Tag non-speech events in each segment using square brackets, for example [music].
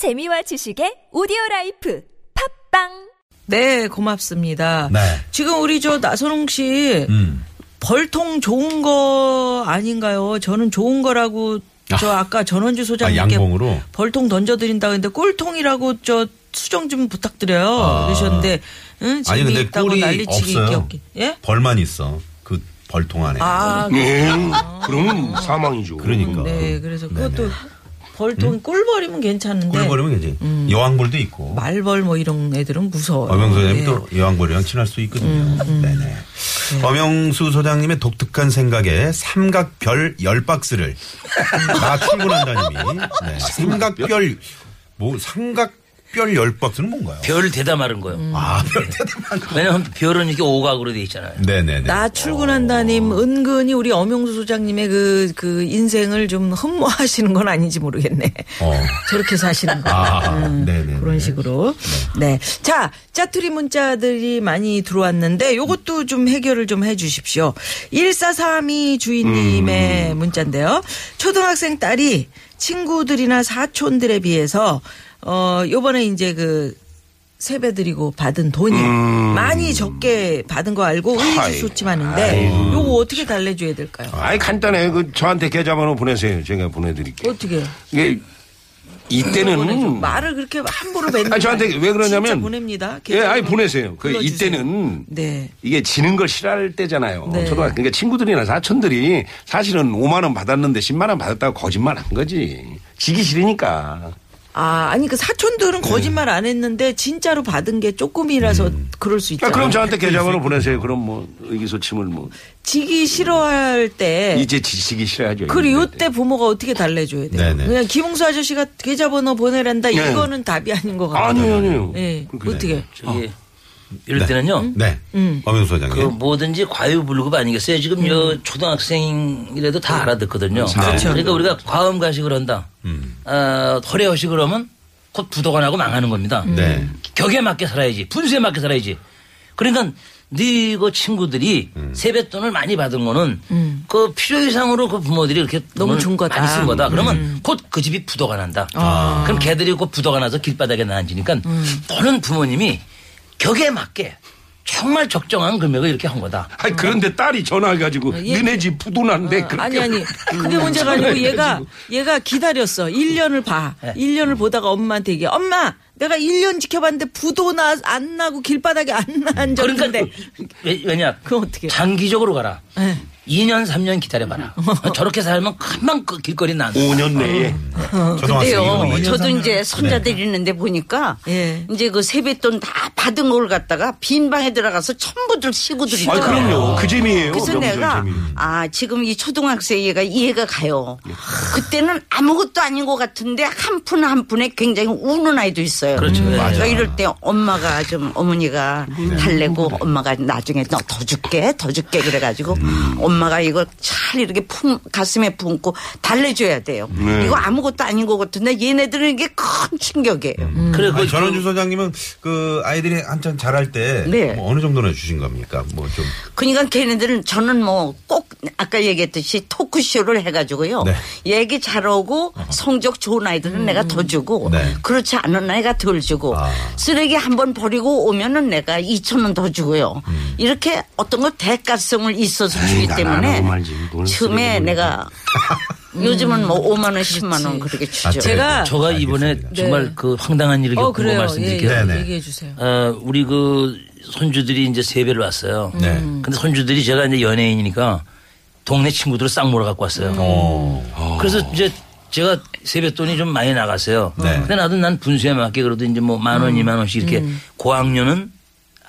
재미와 지식의 오디오 라이프 팝빵 네, 고맙습니다. 네. 지금 우리 저 나선홍 씨 음. 벌통 좋은 거 아닌가요? 저는 좋은 거라고 저 아까 전원주 소장님께 아? 벌통 던져드린다 근데 꼴통이라고 저 수정 좀 부탁드려요. 아. 그러셨는데 응, 아니 근데 재미있다고 꿀이 난리치기 없어요. 없게. 예? 벌만 있어. 그 벌통 안에. 아, 네. 그러면 사망이죠. 그러니까. 네, 그래서 그것도 네네. 벌통 꿀 버리면 괜찮은데 꿀 버리면 이제 여왕벌도 있고. 말벌 뭐 이런 애들은 무서워요. 소장님이 예. 또 여왕벌이랑 친할 수 있거든요. 음, 네네. 엄영수 소장님의 독특한 생각에 삼각별 열 박스를 나 출근한다님이 네. 삼각별 뭐 삼각 별 열 박스는 뭔가요? 별 대다 마른 거요. 음. 아, 별 대단한 왜냐면 별은 이렇게 오각으로 돼 있잖아요. 네네네. 나 출근한다님 은근히 우리 엄영수 소장님의 그, 그 인생을 좀 흠모하시는 건 아닌지 모르겠네. 어. 저렇게 사시는 거. 아, 음, 네네네. 그런 식으로. 네. 자, 짜투리 문자들이 많이 들어왔는데 요것도 좀 해결을 좀 해 주십시오. 1432 주인님의 문자인데요. 초등학생 딸이 친구들이나 사촌들에 비해서 어, 요번에 이제 그 세배 드리고 받은 돈이 많이 적게 받은 거 알고 하이. 의기소침하는데 요거 어떻게 달래줘야 될까요? 아이 간단해. 그 저한테 계좌번호 보내세요. 제가 보내드릴게요. 어떻게? 이게 이때는 말을 그렇게 함부로 뱉는 음. 아니 저한테 왜 그러냐면 보냅니다. 예, 아니 보내세요. 그 불러주세요. 이때는 네. 이게 지는 걸 싫어할 때잖아요. 네. 초등학교 그러니까 친구들이나 사촌들이 사실은 5만 원 받았는데 10만 원 받았다고 거짓말 한 거지. 지기 싫으니까. 아, 아니 그 사촌들은 거짓말 안 했는데 진짜로 받은 게 조금이라서 그럴 수 아, 있잖아요. 그럼 저한테 계좌번호 보내세요. 그럼 뭐 의기소침을 뭐 지기 싫어할 때 이제 지기 싫어야죠. 그리고 때. 이때 부모가 어떻게 달래줘야 돼요? 네네. 그냥 김웅수 아저씨가 계좌번호 보내란다 네. 이거는 답이 아닌 것 같아요. 아니요, 아니요. 네. 그렇게 어떻게? 저기 이럴 때는요. 네. 엄영수 그 소장님. 뭐든지 과유불급 아니겠어요? 지금 요 초등학생이라도 다 알아듣거든요. 그러니까 우리가 과음 가식을 한다. 어, 허례허식을 하면 곧 부도가 나고 망하는 겁니다. 네. 격에 맞게 살아야지. 분수에 맞게 살아야지. 그러니까 네그 친구들이 세뱃돈을 많이 받은 거는 그 필요 이상으로 그 부모들이 이렇게 너무 준 거다. 많이 쓴 거다. 그러면 곧그 집이 부도가 난다. 그럼 걔들이 곧 부도가 나서 길바닥에 나앉으니까 너는 부모님이 격에 맞게 정말 적정한 금액을 이렇게 한 거다. 아니 그런데 딸이 전화해가지고 얘- 너네 집 부도난데 그렇게 아니 아니 그게 문제가 아니고 얘가 얘가 기다렸어 1년을 봐 네. 1년을 보다가 엄마한테 얘기해 엄마 내가 1년 지켜봤는데 부도 나 안 나고 길바닥에 안 난적 그러니까 왜, 왜냐? 그럼 어떻게? 장기적으로 가라. 네. 2년 3년 기다려봐라. [laughs] 저렇게 살면 금방 그 길거리 난. 5년 내에 근데요, 뭐 저도 이년 이제 손자들 네. 있는데 보니까 예. 이제 그 세뱃돈 다 받은 걸 갖다가 빈 방에 들어가서 전부들 시고들 아 있어요. 그럼요. 그 재미예요. 그래서 내가 재미. 아 지금 이 초등학생 얘가 이해가 가요. 그때는 아무것도 아닌 것 같은데 한 푼 한 푼에 굉장히 우는 아이도 있어요. 그렇죠. 예. 그러니까 이럴 때 엄마가 좀 어머니가 달래고 엄마가 나중에 너 더 줄게 더 줄게 그래가지고 엄마가 이거 잘 이렇게 품 가슴에 품고 달래줘야 돼요. 이거 아무것도 아닌 것 같은데 얘네들은 이게 큰 충격이에요. 그래, 아니, 그, 전원주 소장님은 그 아이들이 한참 자랄 때 네. 뭐 어느 정도나 주신 겁니까? 뭐 좀. 그러니까 걔네들은 저는 뭐 꼭 아까 얘기했듯이 토크쇼를 해가지고요. 네. 얘기 잘하고 성적 좋은 아이들은 내가 더 주고 네. 그렇지 않은 아이가 덜 주고 아. 쓰레기 한 번 버리고 오면은 내가 2천 원 더 주고요. 음. 이렇게 어떤 걸 대가성을 있어서 주기 때문에 뭘 처음에 내가 [laughs] 요즘은 뭐 5만 원, 10만 원 그렇게 주죠. 아, 제가 저가 이번에 알겠습니다. 정말 네. 그 황당한 일을 어 겪은 거 예, 말씀드릴게요. 네, 네. 얘기해 주세요 어, 우리 그 손주들이 이제 세배를 왔어요. 네. 근데 손주들이 제가 이제 연예인이니까 동네 친구들을 싹 몰아 갖고 왔어요. 어. 그래서 이제 제가 세뱃돈이 좀 많이 나갔어요. 네. 근데 나도 난 분수에 맞게 그래도 이제 뭐 만 원, 이만 원씩 이렇게 고학년은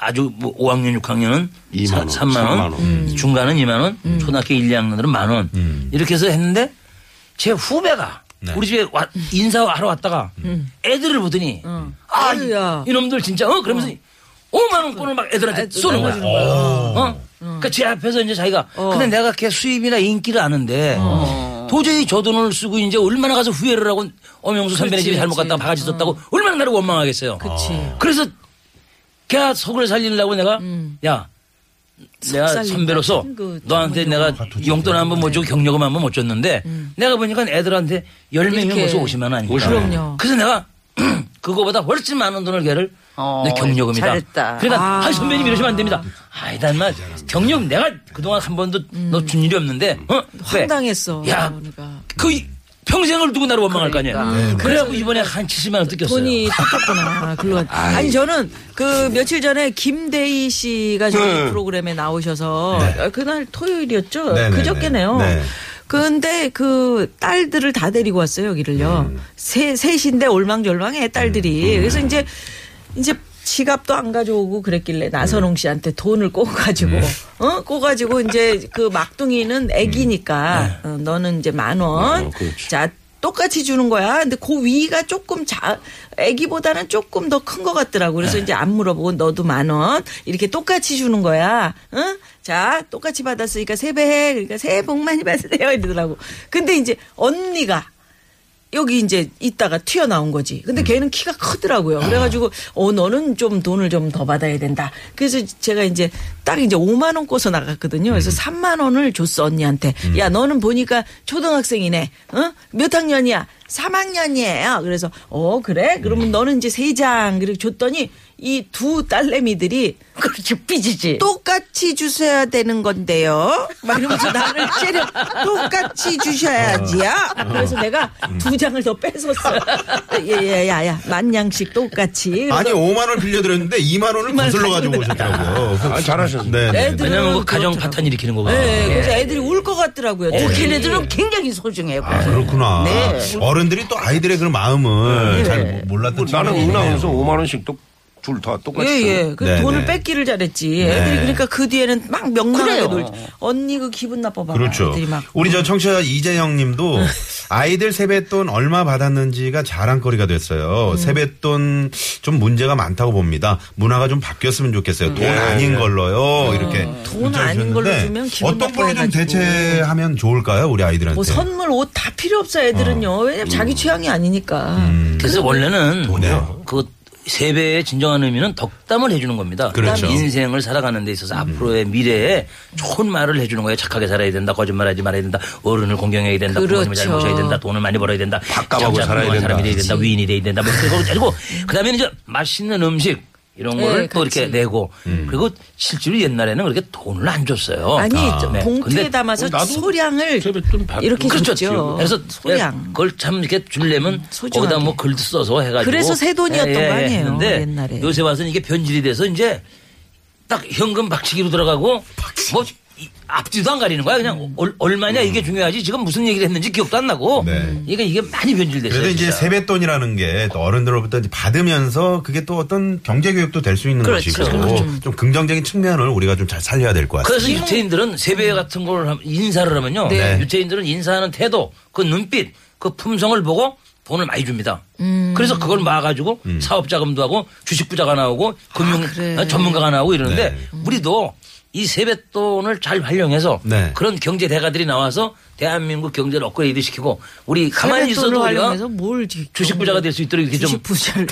아주 뭐 5학년, 6학년은 이만 원, 3만 원, 삼만 원. 중간은 2만 원, 초등학교 1, 2학년들은 만 원. 이렇게 해서 했는데 제 후배가 네. 우리 집에 와, 인사하러 왔다가 애들을 보더니 아, 아유야. 이, 이놈들 진짜 어 그러면서 5만 원권을 막 애들한테 쏘는 거야. 어? 그러니까 제 앞에서 이제 자기가 근데 내가 걔 수입이나 인기를 아는데 도저히 저 돈을 쓰고 이제 얼마나 가서 후회를 하고 엄영수 선배네 집에 잘못 갔다가 바가지 썼다고 얼마나 나를 원망하겠어요. 그치. 그래서 걔 속을 살리려고 내가 야 내가. 선배로서 그 너한테 내가 용돈 한 번 못 주고 경력금 한 번 못 줬는데 내가 보니까 애들한테 열 명이 이렇게. 모서 50만 원 아닙니까? 그럼요. 그래서 내가 [clears throat] 그거보다 훨씬 많은 돈을 걔를 어, 내 경력금이다. 잘했다. 그러니까 아. 선배님 이러시면 안 됩니다. 아니다 인마 경력 내가 그동안 한 번도 너준 일이 없는데 어? 왜? 황당했어. 야, 그러니까. 그 이- 평생을 두고 나를 원망할 거 아니야. 그러니까. 그래갖고 이번에 한 70만 원 뜯겼어요. 돈이 뜯겼구나. 글로 [laughs] 아니 저는 그 며칠 전에 김대희 씨가 저희 네. 프로그램에 나오셔서 아, 그날 토요일이었죠. 네, 네, 그저께네요. 네. 네. 근데 그 딸들을 다 데리고 왔어요 여기를요. 음. 세 셋인데 올망졸망해 딸들이. 그래서 이제 이제 지갑도 안 가져오고 그랬길래 나선홍 씨한테 돈을 꼬가지고 음. 어 꼬가지고 이제 그 막둥이는 애기니까 어, 너는 이제 만 원. 어, 그렇지. 자 똑같이 주는 거야. 근데 그 위가 조금 자, 애기보다는 조금 더 큰 것 같더라고. 그래서 이제 안 물어보고 너도 만 원. 이렇게 똑같이 주는 거야. 응? 자, 똑같이 받았으니까 세배해. 그러니까 새해 복 많이 받으세요. 이러더라고. 근데 이제 언니가 여기 이제 있다가 튀어나온 거지. 근데 걔는 키가 크더라고요. 그래가지고, 어, 너는 좀 돈을 좀 더 받아야 된다. 그래서 제가 이제 딱 이제 5만 원 꿔서 나갔거든요. 그래서 3만 원을 줬어, 언니한테. 야, 너는 보니까 초등학생이네. 어? 몇 학년이야? 3학년이에요. 그래서, 어, 그래? 그러면 너는 이제 세 장. 그렇게 줬더니 이 두 딸내미들이 그렇지 삐지지. 똑같이 주셔야 되는 건데요. 막 이러면서 나를 [laughs] 째려 똑같이 주셔야지요. 그래서 내가 두 장을 더 뺏었어요. [laughs] 예예야야 만냥씩 똑같이. 아니 5만 원을 빌려드렸는데 2만 원을 거슬러 가지고 오셨더라고요. 아, 잘하셨네. 네. 네. 애들은 왜냐면 그 가정. 파탄 일으키는 거거든요. 네, 그래서 애들이 울 것 같더라고요. 어. 걔네들은 굉장히 소중해요. 아, 그렇구나. 네. 어른들이 또 아이들의 그런 마음을 잘 몰랐던 나는 은하에서 있네요. 5만 원씩 또 줄다 똑같이. 예, 예. 줘. 그 네, 돈을 네. 뺏기를 잘했지. 애들이 그러니까 그 뒤에는 막 명랑하게. 놀지. 언니 그 기분 나빠봐. 그렇죠. 애들이 막. 우리 저 청취자 이재영 님도 아이들 세뱃돈 얼마 받았는지가 자랑거리가 됐어요. 세뱃돈 좀 문제가 많다고 봅니다. 문화가 좀 바뀌었으면 좋겠어요. 돈 아닌 걸로요. 이렇게 돈 아닌 걸로 주면 기분 어떤 걸로 좀. 대체하면 좋을까요? 우리 아이들한테. 뭐 선물 옷 다 필요 없어 애들은요. 왜냐면 자기 취향이 아니니까. 음. 그래서 원래는 돈이요? 그 세배의 진정한 의미는 덕담을 해주는 겁니다. 그렇죠. 인생을 살아가는 데 있어서 앞으로의 미래에 좋은 말을 해주는 거예요. 착하게 살아야 된다. 거짓말하지 말아야 된다. 어른을 공경해야 된다. 부모님을 잘 그렇죠. 모셔야 된다. 돈을 많이 벌어야 된다. 밥값하고 참 살아야 된다. 사람이 돼야 된다. 위인이 돼야 된다. 뭐 가지고 그다음에 이제 맛있는 음식 이런 네, 거를 또 같이. 이렇게 내고 그리고 실제로 옛날에는 그렇게 돈을 안 줬어요. 아니 저 네. 봉투에 근데 담아서 소량을 이렇게 그렇죠. 줬죠. 그래서 소량. 그걸 참 이렇게 줄려면 소중하게. 거기다 뭐 글도 써서 해가지고. 그래서 새 돈이었던 거 아니에요, 했는데 옛날에. 요새 와서는 이게 변질이 돼서 이제 딱 현금 박치기로 들어가고 뭐 이- 앞뒤도 안 가리는 거야. 그냥 얼, 얼마냐 이게 중요하지. 지금 무슨 얘기를 했는지 기억도 안 나고. 네. 이게 이게 많이 변질됐어요. 그래도 이제 진짜. 세뱃돈이라는 게 또 어른들로부터 이제 받으면서 그게 또 어떤 경제 교육도 될 수 있는 그렇죠. 것이고 좀 긍정적인 측면을 우리가 좀 잘 살려야 될 것 같아요. 그래서 유태인들은 세배 같은 걸 함- 인사를 하면요. 네. 유태인들은 인사하는 태도, 그 눈빛, 그 품성을 보고 돈을 많이 줍니다. 음. 그래서 그걸 막아가지고 음. 사업 자금도 하고 주식 부자가 나오고 금융 그래. 어, 전문가가 나오고 이러는데 네. 우리도 이 세뱃돈을 잘 활용해서 네. 그런 경제 대가들이 나와서 대한민국 경제를 업그레이드 시키고 우리 가만히 있어도 우리가 활용해서 뭘 지- 주식 부자가 될 수 있도록 이렇게 좀 주식 부자를.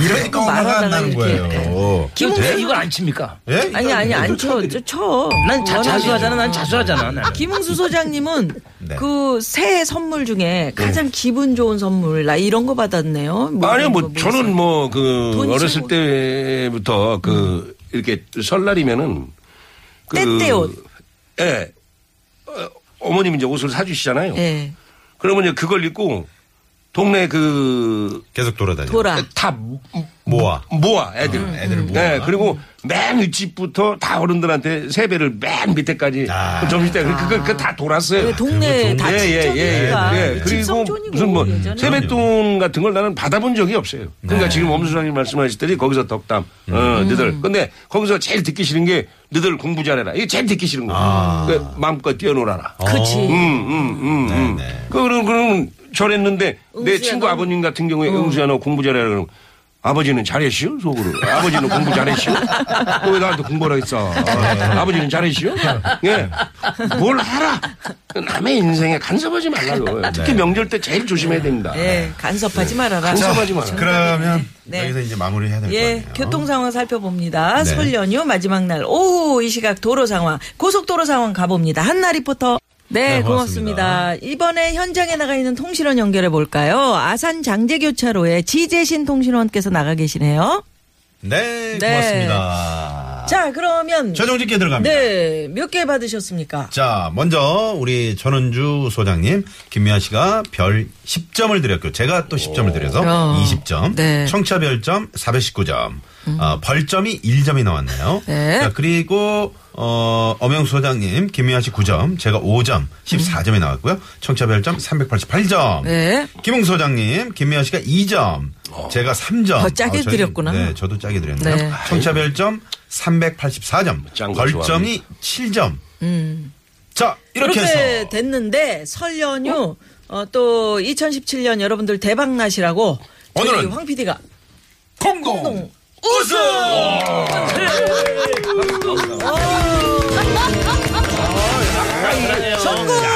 이러니까 엄마가 안 나는 말하다가 거예요. 왜 이걸 안 칩니까? 예? 아니 아니 안 쳐. 저 쳐. 난 자, 자수하잖아. 난 자수하잖아. 나는. 김웅수 소장님은 [laughs] 네. 그 새해 선물 중에 가장 기분 좋은 선물 나 이런 거 받았네요. 뭐 아니요, 이런 뭐, 거뭐 저는? 뭐, 그, 어렸을. 때부터 그, 이렇게 설날이면은. 그, 때때옷. 예. 어, 어머님이 이제 옷을 사주시잖아요. 예. 그러면 이제 그걸 입고 동네 그, 계속 돌아다녀. 돌아. 다 모아. 모아, 애들. 애들을 모아. 네, 그리고 맨 윗집부터 다 어른들한테 세배를 맨 밑에까지 아. 그 점심 때 그거 그거 다 돌았어요. 그 동네 다 예, 예, 예, 친정이니까 예. 그리고 집성촌이고 무슨 뭐 예전에. 세뱃돈 같은 걸 나는 받아본 적이 없어요. 그러니까 지금 엄수장님 말씀하셨더니 거기서 덕담, 음. 어, 너들. 근데 거기서 제일 듣기 싫은 게 너들 공부 잘해라. 이게 제일 듣기 싫은 거. 그 마음껏 뛰어놀아라. 그치. 음, 음, 음, 음. 네. 그럼, 그럼 저랬는데 내 응수야, 친구 넌- 아버님 같은 경우에 응수야 너 공부 잘해라 그러면 아버지는 잘했시오? 속으로. 아버지는 공부 잘했시오? 너왜 나한테 공부하라 했어? 아버지는 잘했시오? 예. 뭘 하라. 남의 인생에 간섭하지 말라고. 특히 명절 때 제일 조심해야 됩니다. 예, 간섭하지 말아라. 간섭하지 마라. 그러면 네. 여기서 이제 마무리해야 될것 예, 같아요. 교통 상황 살펴봅니다. 네. 설 연휴 마지막 날 오후 이 시각 도로 상황, 고속도로 상황 가봅니다. 한나 리포터. 네, 네, 고맙습니다. 이번에 현장에 나가 있는 통신원 연결해 볼까요? 아산 장제교차로에 지재신 통신원께서 나가 계시네요. 네, 네. 고맙습니다. 자, 그러면 최종 집계 들어갑니다. 네, 몇 개 받으셨습니까? 자, 먼저 우리 전원주 소장님, 김미아 씨가 별 10점을 드렸고 제가 또 10점을 드려서 어. 20점. 네. 음. 청취자 별점 419점. 어, 벌점이 1점이 나왔네요. 네. 자, 그리고 어, 엄영 소장님, 김미아 씨 9점, 제가 5점, 14점이 나왔고요. 청취자 별점 388점. 네. 김웅 소장님, 김미아 씨가 2점, 제가 3점. 더 짜게 저희- 드렸구나. 네, 저도 짜게 드렸네요. 네. 청취자 별점 384점, 짠거 벌점이 7점. 자, 이렇게 음. 그렇게 해서 됐는데 설 연휴 어, 또 2017년 여러분들 대박 나시라고 오늘은 황 PD가 공동 우승! 성공! 노래자랑! 그런 것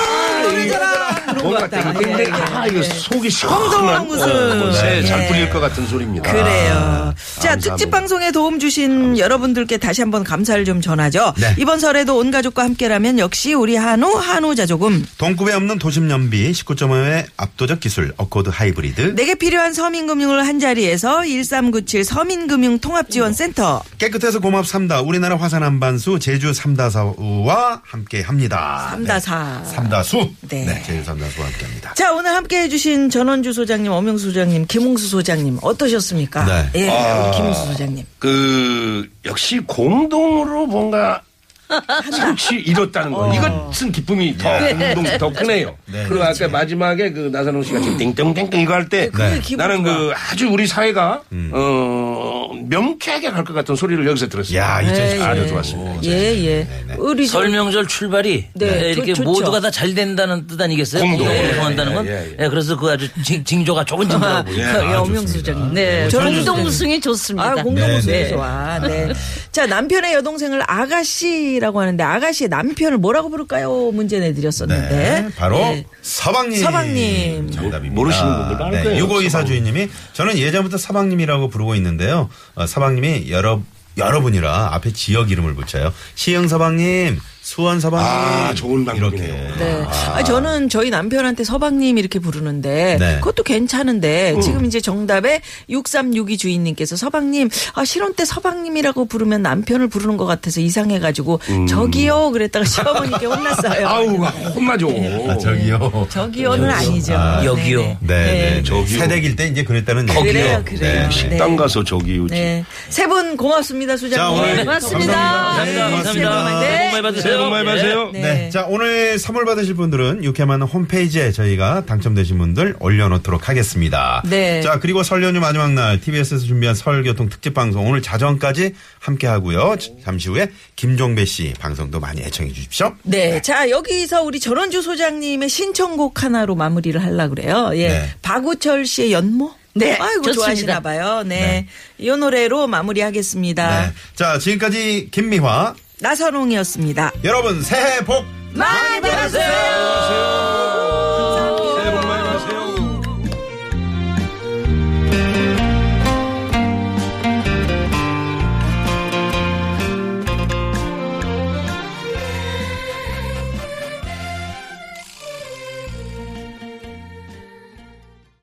뭔가 같다. 땡땡땡. 예, 예. 아, 이거 속이 공동 시원한 우승. 새잘 예. 풀릴 것 같은 소리입니다. 그래요. 자, 감사합니다. 특집 방송에 도움 주신 여러분들께 다시 한번 감사를 좀 전하죠. 네. 이번 설에도 온 가족과 함께라면 역시 우리 한우, 한우자조금. 동급에 없는 도심 연비 19.5의 압도적 기술 어코드 하이브리드 내게 필요한 서민금융을 한 자리에서 1397 서민금융통합지원센터. 깨끗해서 고맙 삼다 우리나라 화산 한반수 제주 삼다사와 함께 합니다. 삼다사. 네. 삼다수. 네. 네. 제주 삼다수 와 함께 합니다. 자, 오늘 함께 해 주신 전원주 소장님, 엄영수 소장님, 김홍수 소장님, 어떠셨습니까? 네. 예, 아. 우리 김홍수 소장님. 그 역시 공동으로 뭔가 [laughs] 성취 이뤘다는 거. 이것은 기쁨이 더 공동 더 크네요. 네. 그리고 아까 마지막에 그 나선홍 씨가 지금 띵띵띵띵 이거 할 때 그게 네. 기분 나는. 그 아주 우리 사회가 어 명쾌하게 갈 것 같은 소리를 여기서 들었어요. 야, 네, 이제 아주 예. 좋았습니다. 예, 예. 우리 저- 설명절 출발이 네, 네, 이렇게 좋- 좋죠. 모두가 다 잘 된다는 뜻 아니겠어요? 공동. 공동한다는 건. 예, 예, 예. 예, 그래서 그 아주 징, 징조가 좋은 징조라고 보여요. 예, 아, 엄영수 좋습니다. 소장님. 네. 공동우승이 좋습니다. 아, 공동우승이 네, 네. 좋아. 네. 자, 남편의 여동생을 아가씨라고 하는데 아가씨의 남편을 뭐라고 부를까요? 문제 내드렸었는데. 네, 바로 네. 서방님. 서방님. 정답입니다. 모르시는 분들 많을 거예요. 유고이사 주인님이 저는 예전부터 서방님이라고 부르고 있는데요. 어, 서방님이 여러 여러분이라 앞에 지역 이름을 붙여요. 시흥 서방님, 수원 서방님. 아, 좋은 방법이네요. 이렇게. 네. 아, 저는 저희 남편한테 서방님 이렇게 부르는데 네. 그것도 괜찮은데 지금 이제 정답에 6362 주인님께서 서방님 아 실혼 때 서방님이라고 부르면 남편을 부르는 것 같아서 이상해 가지고 저기요 그랬다가 시어머니께 혼났어요. [laughs] 아우 혼나죠. 아, 저기요. 저기요는 아니죠. 여기요. 네네. 네, 네. 저기요. 새댁일 때 이제 그랬다는 그래요, 얘기죠. 그래요. 네. 식당 네. 가서 저기 우지. 네. 세 분 고맙습니다, 수장님. 고맙습니다. 감사합니다. 감사합니다. 네, 감사합니다. 네. 새해 복 많이 받으세요. 새해 복 많이 받으세요. 네. 네. 자, 오늘 선물 받으실 분들은 유쾌한 홈페이지에 저희가 당첨되신 분들 올려놓도록 하겠습니다. 네. 자, 그리고 설 연휴 마지막 날 TBS에서 준비한 설 교통 특집 방송 오늘 자정까지 함께 하고요. 잠시 후에 김종배 씨 방송도 많이 애청해 주십시오. 네. 자, 여기서 우리 전원주 소장님의 신청곡 하나로 마무리를 하려고 그래요. 예. 네. 박우철 씨의 연모? 네, 아이고. 좋아하시나 봐요. 네. 이 노래로 마무리하겠습니다. 네. 자, 지금까지 김미화. 나선홍이었습니다. 여러분 새해 복 많이 받으세요!